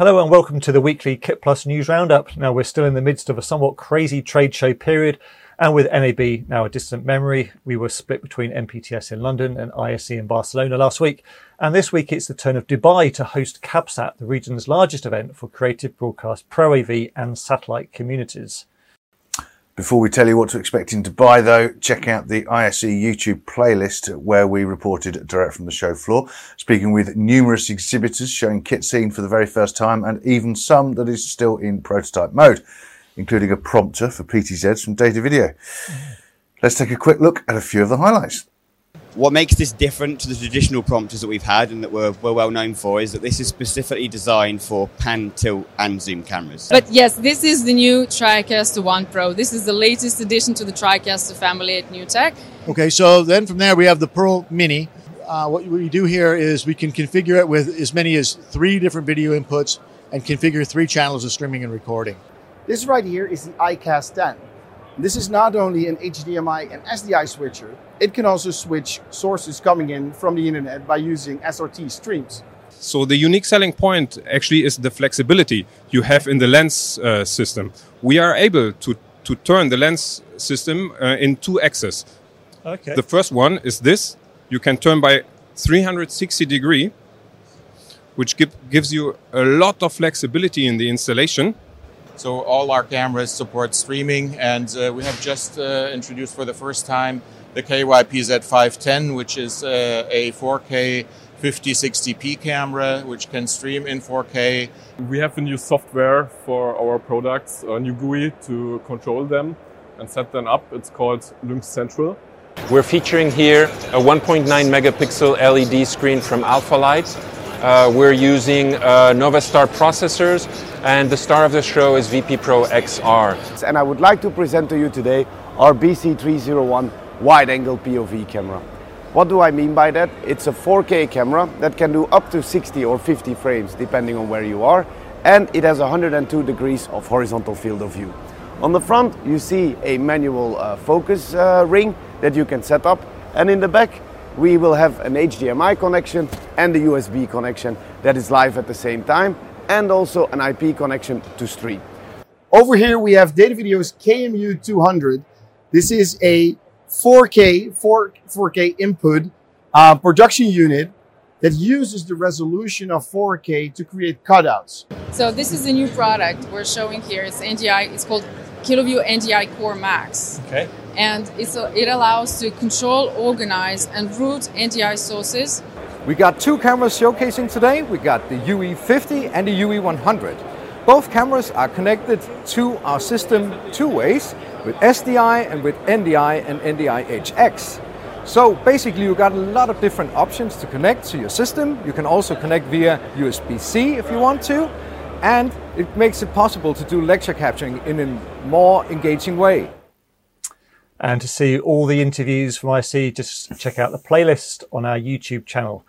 Hello and welcome to the weekly Kit Plus News Roundup. Now we're still in the midst of a somewhat crazy trade show period and with NAB now a distant memory. We were split between MPTS in London and ISE in Barcelona last week. And this week it's the turn of Dubai to host CABSAT, the region's largest event for creative broadcast, pro AV and satellite communities. Before we tell you what to expect in Dubai, though, check out the ISE YouTube playlist where we reported direct from the show floor, speaking with numerous exhibitors showing kit seen for the very first time and even some that is still in prototype mode, including a prompter for PTZs from Data Video. Let's take a quick look at a few of the highlights. What makes this different to the traditional prompters that we've had and that we're, we're well known for is that this is specifically designed for pan, tilt, and zoom cameras. But yes, this is the new TriCaster One Pro. This is the latest addition to the TriCaster family at NewTek. Okay, so then from there we have the Pearl Mini. Uh, what we do here is we can configure it with as many as three different video inputs and configure three channels of streaming and recording. This right here is the iCast 10. This is not only an HDMI and SDI switcher, it can also switch sources coming in from the internet by using SRT streams. So the unique selling point actually is the flexibility you have in the lens uh, system. We are able to, to turn the lens system uh, in two axes. Okay. The first one is this. You can turn by 360 degree, which give, gives you a lot of flexibility in the installation. So all our cameras support streaming, and uh, we have just uh, introduced for the first time the KYPZ510, which is uh, a 4K 5060p camera, which can stream in 4K. We have a new software for our products, a new GUI to control them and set them up. It's called Lynx Central. We're featuring here a 1.9 megapixel LED screen from Alphalight. Uh, we're using uh, Novastar processors, and the star of the show is VP Pro XR. And I would like to present to you today our BC301 wide angle POV camera. What do I mean by that? It's a 4K camera that can do up to 60 or 50 frames depending on where you are, and it has 102 degrees of horizontal field of view. On the front, you see a manual uh, focus uh, ring that you can set up, and in the back, we will have an HDMI connection and a USB connection that is live at the same time, and also an IP connection to stream. Over here we have Data Video's KMU 200. This is a 4K 4, 4K input uh, production unit that uses the resolution of 4K to create cutouts. So this is the new product we're showing here. It's NDI. It's called KiloView NDI Core Max. Okay. And it allows to control, organize, and route NDI sources. We got two cameras showcasing today. We got the UE50 and the UE100. Both cameras are connected to our system two ways with SDI and with NDI and NDI HX. So basically you got a lot of different options to connect to your system. You can also connect via USB-C if you want to. And it makes it possible to do lecture capturing in a more engaging way. And to see all the interviews from ISE, just check out the playlist on our YouTube channel.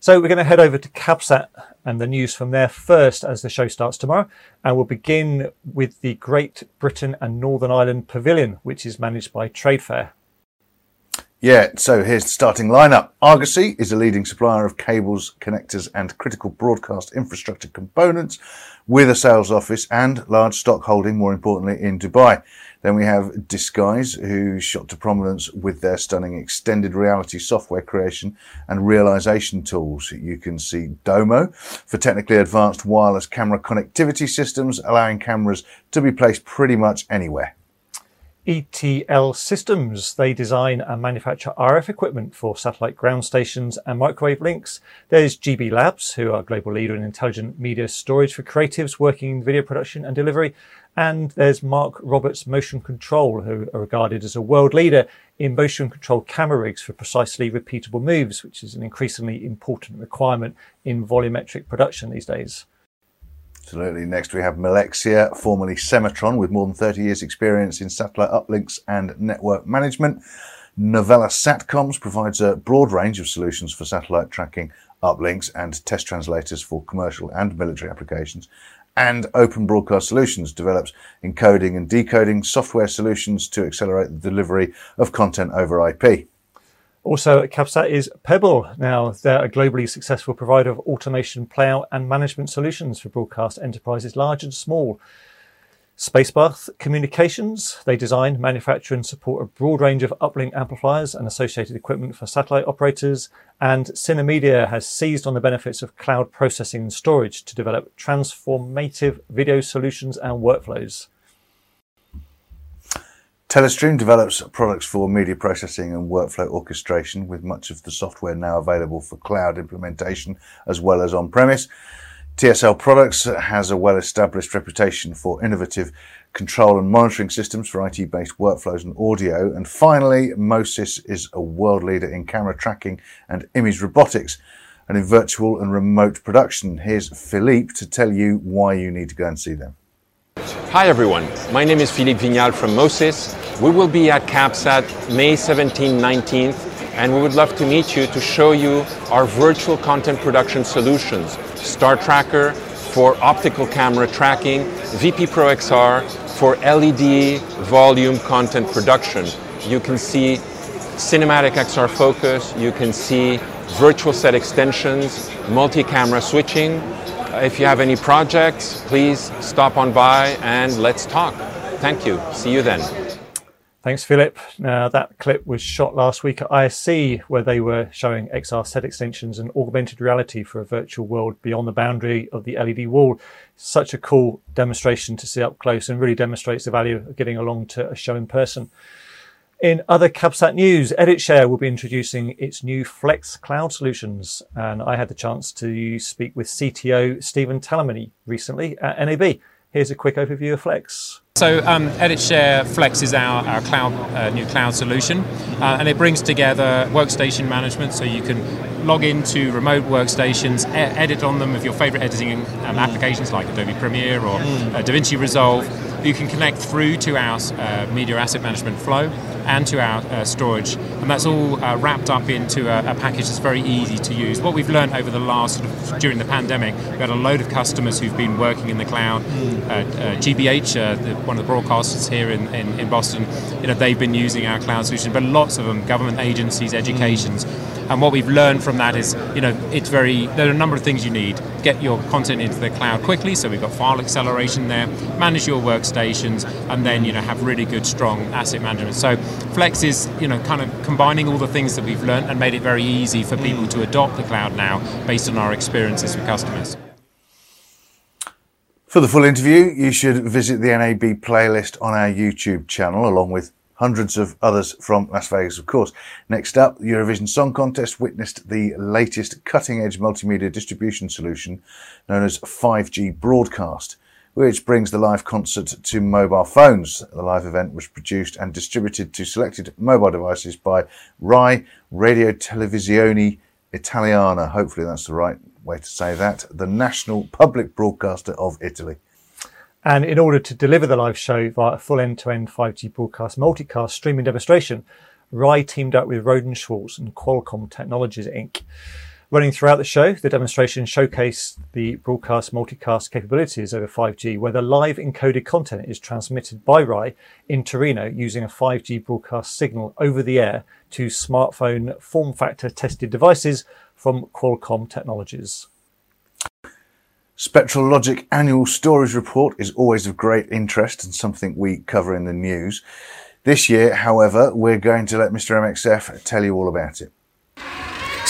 So we're going to head over to CABSAT and the news from there first as the show starts tomorrow. And we'll begin with the Great Britain and Northern Ireland Pavilion, which is managed by Tradefair. Yeah, so here's the starting lineup. Argosy is a leading supplier of cables, connectors, and critical broadcast infrastructure components with a sales office and large stock holding, more importantly, in Dubai. Then we have Disguise, who shot to prominence with their stunning extended reality software creation and realization tools. You can see Domo for technically advanced wireless camera connectivity systems, allowing cameras to be placed pretty much anywhere. ETL Systems. They design and manufacture RF equipment for satellite ground stations and microwave links. There's GB Labs, who are a global leader in intelligent media storage for creatives working in video production and delivery. And there's Mark Roberts Motion Control, who are regarded as a world leader in motion control camera rigs for precisely repeatable moves, which is an increasingly important requirement in volumetric production these days. Absolutely. Next, we have Milexia, formerly Sematron, with more than 30 years' experience in satellite uplinks and network management. Novella Satcoms provides a broad range of solutions for satellite tracking, uplinks, and test translators for commercial and military applications. And Open Broadcast Solutions develops encoding and decoding software solutions to accelerate the delivery of content over IP. Also at CABSAT is Pebble. Now, they're a globally successful provider of automation, playout, and management solutions for broadcast enterprises large and small. Spacepath Communications. They design, manufacture, and support a broad range of uplink amplifiers and associated equipment for satellite operators. And Synamedia has seized on the benefits of cloud processing and storage to develop transformative video solutions and workflows. Telestream develops products for media processing and workflow orchestration, with much of the software now available for cloud implementation as well as on premise. TSL Products has a well established reputation for innovative control and monitoring systems for IT based workflows and audio. And finally, MoSys is a world leader in camera tracking and image robotics and in virtual and remote production. Here's Philippe to tell you why you need to go and see them. Hi everyone, my name is Philippe Vignal from MoSys. We will be at CABSAT May 17, 19th, and we would love to meet you to show you our virtual content production solutions. Star Tracker for optical camera tracking, VP Pro XR for LED volume content production. You can see cinematic XR focus, you can see virtual set extensions, multi-camera switching, Uh, if you have any projects, please stop on by and let's talk. Thank you. See you then. Thanks, Philip. Now, that clip was shot last week at ISE, where they were showing XR set extensions and augmented reality for a virtual world beyond the boundary of the LED wall. Such a cool demonstration to see up close and really demonstrates the value of getting along to a show in person. In other CABSAT news, EditShare will be introducing its new Flex cloud solutions. And I had the chance to speak with CTO Stephen Tallamy recently at NAB. Here's a quick overview of Flex. So um, EditShare Flex is our, our cloud uh, new cloud solution, uh, and it brings together workstation management, so you can log into remote workstations, e- edit on them with your favorite editing um, applications like Adobe Premiere or uh, DaVinci Resolve. You can connect through to our uh, media asset management flow and to our uh, storage, and that's all uh, wrapped up into a, a, package that's very easy to use. What we've learned over the last sort of, during the pandemic, we had a load of customers who've been working in the cloud. GBH, the, one of the broadcasters here in, in, in, Boston, you know, they've been using our cloud solution, but lots of them, government agencies, educations. And what we've learned from that is, you know, it's very, there are a number of things you need. Get your content into the cloud quickly, so we've got file acceleration there, manage your workstations, and then, you know, have really good, strong asset management. So Flex is, you know, kind of combining all the things that we've learned and made it very easy for people mm. to adopt the cloud now based on our experiences with customers. For the full interview, you should visit the NAB playlist on our YouTube channel, along with hundreds of others from Las Vegas, of course. Next up, the Eurovision Song Contest witnessed the latest cutting edge multimedia distribution solution known as 5G Broadcast, which brings the live concert to mobile phones. The live event was produced and distributed to selected mobile devices by RAI Radio Televisione Italiana. Hopefully that's the right way to say that, the national public broadcaster of Italy. And in order to deliver the live show via a full end-to-end 5G broadcast multicast streaming demonstration, RAI teamed up with Rohde & Schwarz and Qualcomm Technologies Inc. Running throughout the show, the demonstration showcased the broadcast multicast capabilities over 5G, where the live encoded content is transmitted by RAI in Torino using a 5G broadcast signal over the air to smartphone form factor tested devices from Qualcomm Technologies. Spectra Logic annual storage report is always of great interest and something we cover in the news. This year, however, we're going to let Mr. MXF tell you all about it.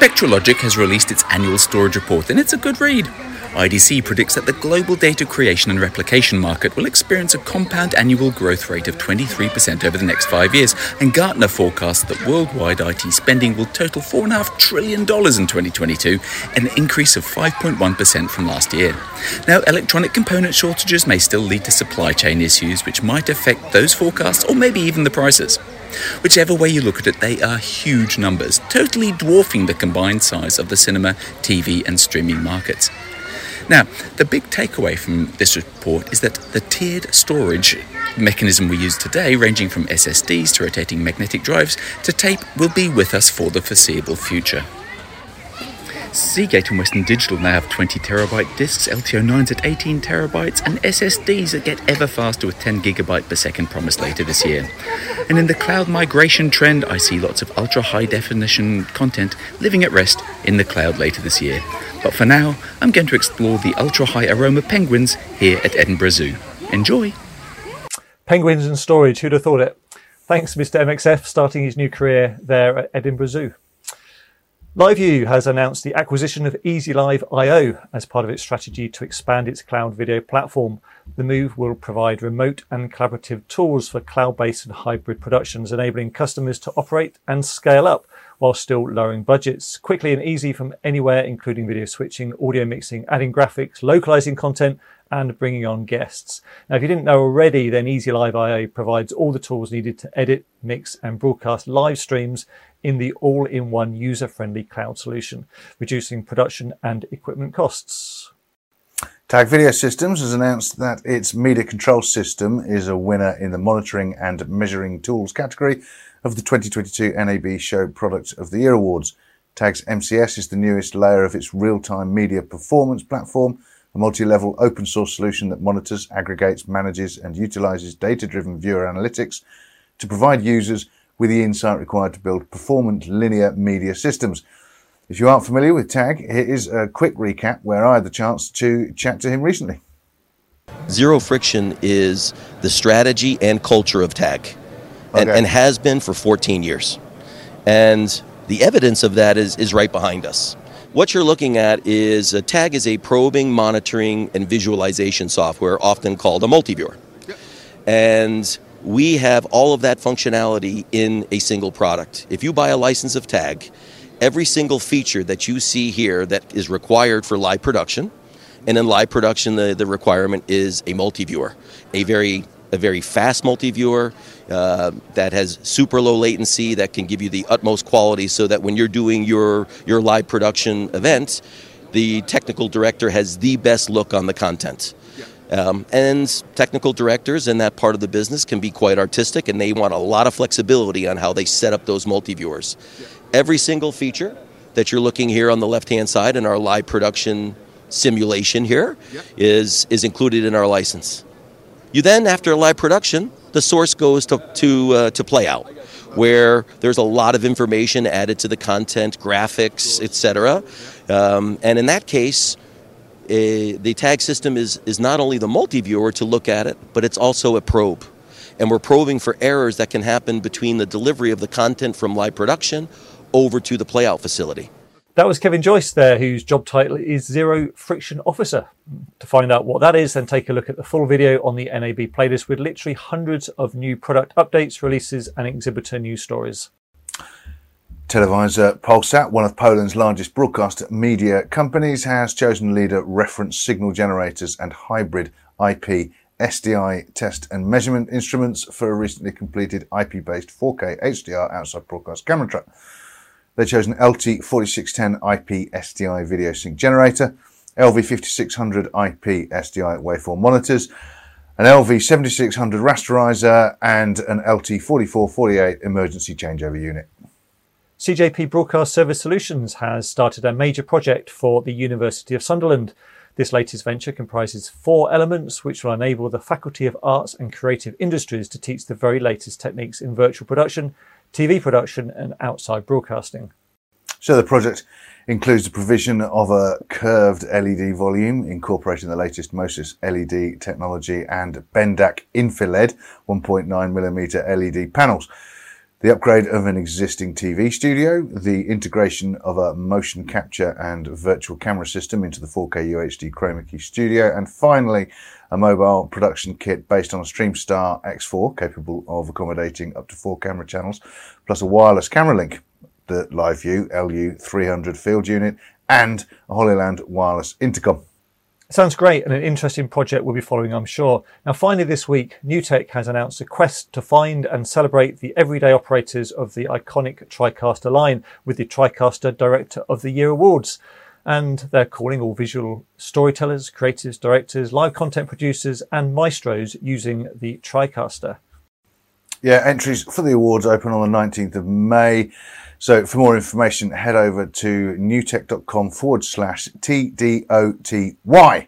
Spectra Logic has released its annual storage report and it's a good read. IDC predicts that the global data creation and replication market will experience a compound annual growth rate of 23% over the next five years, and Gartner forecasts that worldwide IT spending will total $4.5 trillion in 2022, an increase of 5.1% from last year. Now, electronic component shortages may still lead to supply chain issues, which might affect those forecasts or maybe even the prices. Whichever way you look at it, they are huge numbers, totally dwarfing the combined size of the cinema, TV, and streaming markets. Now, the big takeaway from this report is that the tiered storage mechanism we use today, ranging from SSDs to rotating magnetic drives to tape, will be with us for the foreseeable future. Seagate and Western Digital now have 20 terabyte disks, LTO9s at 18 terabytes, and SSDs that get ever faster with 10 gigabyte per second promised later this year. And in the cloud migration trend, I see lots of ultra high definition content living at rest in the cloud later this year. But for now, I'm going to explore the ultra high aroma penguins here at Edinburgh Zoo. Enjoy! Penguins and storage, who'd have thought it? Thanks, Mr. MXF, starting his new career there at Edinburgh Zoo. LiveU has announced the acquisition of EasyLive.io as part of its strategy to expand its cloud video platform. The move will provide remote and collaborative tools for cloud based and hybrid productions, enabling customers to operate and scale up while still lowering budgets quickly and easy from anywhere, including video switching, audio mixing, adding graphics, localizing content, and bringing on guests. Now, if you didn't know already, then EasyLive.io provides all the tools needed to edit, mix, and broadcast live streams in the all-in-one user-friendly cloud solution, reducing production and equipment costs. Tag Video Systems has announced that its media control system is a winner in the monitoring and measuring tools category of the 2022 NAB Show Product of the Year Awards. Tag's MCS is the newest layer of its real-time media performance platform, a multi-level open source solution that monitors, aggregates, manages, and utilizes data-driven viewer analytics to provide users with the insight required to build performant linear media systems. If you aren't familiar with Tag, here is a quick recap where I had the chance to chat to him recently. Zero friction is the strategy and culture of Tag and, Okay. and has been for 14 years. And the evidence of that is, is right behind us. What you're looking at is a tag is a probing, monitoring, and visualization software, often called a multiviewer. And we have all of that functionality in a single product. If you buy a license of tag, every single feature that you see here that is required for live production, and in live production, the, the requirement is a multiviewer, a very a very fast multiviewer uh, that has super low latency that can give you the utmost quality, so that when you're doing your your live production event, the technical director has the best look on the content. Um, and technical directors in that part of the business can be quite artistic, and they want a lot of flexibility on how they set up those multi-viewers. Every single feature that you're looking here on the left-hand side in our live production simulation here is is included in our license. You then, after live production, the source goes to to uh, to play out, where there's a lot of information added to the content, graphics, etc. Um, and in that case, eh, the tag system is is not only the multi-viewer to look at it, but it's also a probe, and we're probing for errors that can happen between the delivery of the content from live production over to the playout facility. That was Kevin Joyce there, whose job title is Zero Friction Officer. To find out what that is, then take a look at the full video on the NAB playlist with literally hundreds of new product updates, releases, and exhibitor news stories. Telewizja Polsat, one of Poland's largest broadcast media companies, has chosen leader reference signal generators and hybrid IP SDI test and measurement instruments for a recently completed IP based 4K HDR outside broadcast camera trap. They chose an LT4610 IP SDI video sync generator, LV5600 IP SDI waveform monitors, an LV7600 rasterizer, and an LT4448 emergency changeover unit. CJP Broadcast Service Solutions has started a major project for the University of Sunderland. This latest venture comprises four elements which will enable the Faculty of Arts and Creative Industries to teach the very latest techniques in virtual production, TV production, and outside broadcasting. So the project includes the provision of a curved LED volume incorporating the latest MoSys LED technology and Bendac Infiled 1.9mm LED panels. The upgrade of an existing TV studio, the integration of a motion capture and virtual camera system into the 4K UHD Chroma Key studio, and finally, a mobile production kit based on a StreamStar X4 capable of accommodating up to four camera channels, plus a wireless camera link, the LiveU LU300 field unit, and a Hollyland wireless intercom. Sounds great and an interesting project we'll be following, I'm sure. Now, finally, this week, NewTek has announced a quest to find and celebrate the everyday operators of the iconic TriCaster line with the TriCaster Director of the Year Awards. And they're calling all visual storytellers, creatives, directors, live content producers, and maestros using the TriCaster. Yeah, entries for the awards open on the 19th of May. So for more information, head over to newtek.com forward slash TDOTY.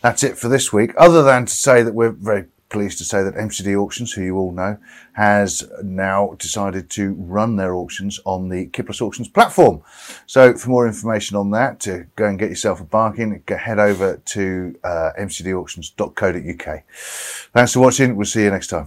That's it for this week, other than to say that we're very pleased to say that MCD Auctions, who you all know, has now decided to run their auctions on the KitPlus Auctions platform. So for more information on that, to go and get yourself a bargain, head over to uh, mcdauctions.co.uk. Thanks for watching. We'll see you next time.